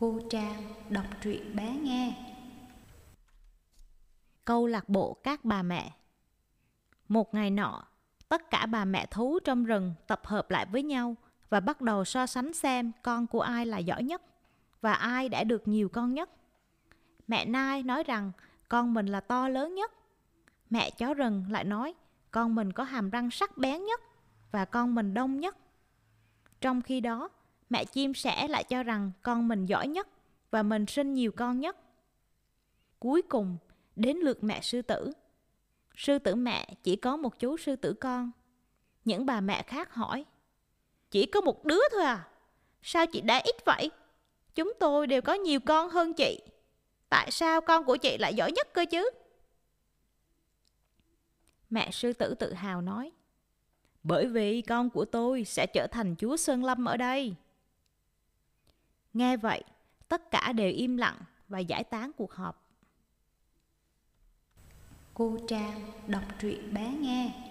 Cô Trang đọc truyện bé nghe. Câu lạc bộ các bà mẹ Một ngày nọ, tất cả bà mẹ thú trong rừng tập hợp lại với nhau và bắt đầu so sánh xem con của ai là giỏi nhất và ai đã được nhiều con nhất. Mẹ Nai nói rằng con mình là to lớn nhất. Mẹ chó rừng lại nói con mình có hàm răng sắc bén nhất và con mình đông nhất. Trong khi đó, mẹ chim sẻ lại cho rằng con mình giỏi nhất và mình sinh nhiều con nhất. Cuối cùng, đến lượt mẹ sư tử. Sư tử mẹ chỉ có một chú sư tử con. Những bà mẹ khác hỏi, chỉ có một đứa thôi à? Sao chị đã ít vậy? Chúng tôi đều có nhiều con hơn chị. Tại sao con của chị lại giỏi nhất cơ chứ? Mẹ sư tử tự hào nói, bởi vì con của tôi sẽ trở thành chúa Sơn Lâm ở đây. Nghe vậy, tất cả đều im lặng và giải tán cuộc họp. Cô Trang đọc truyện bé nghe.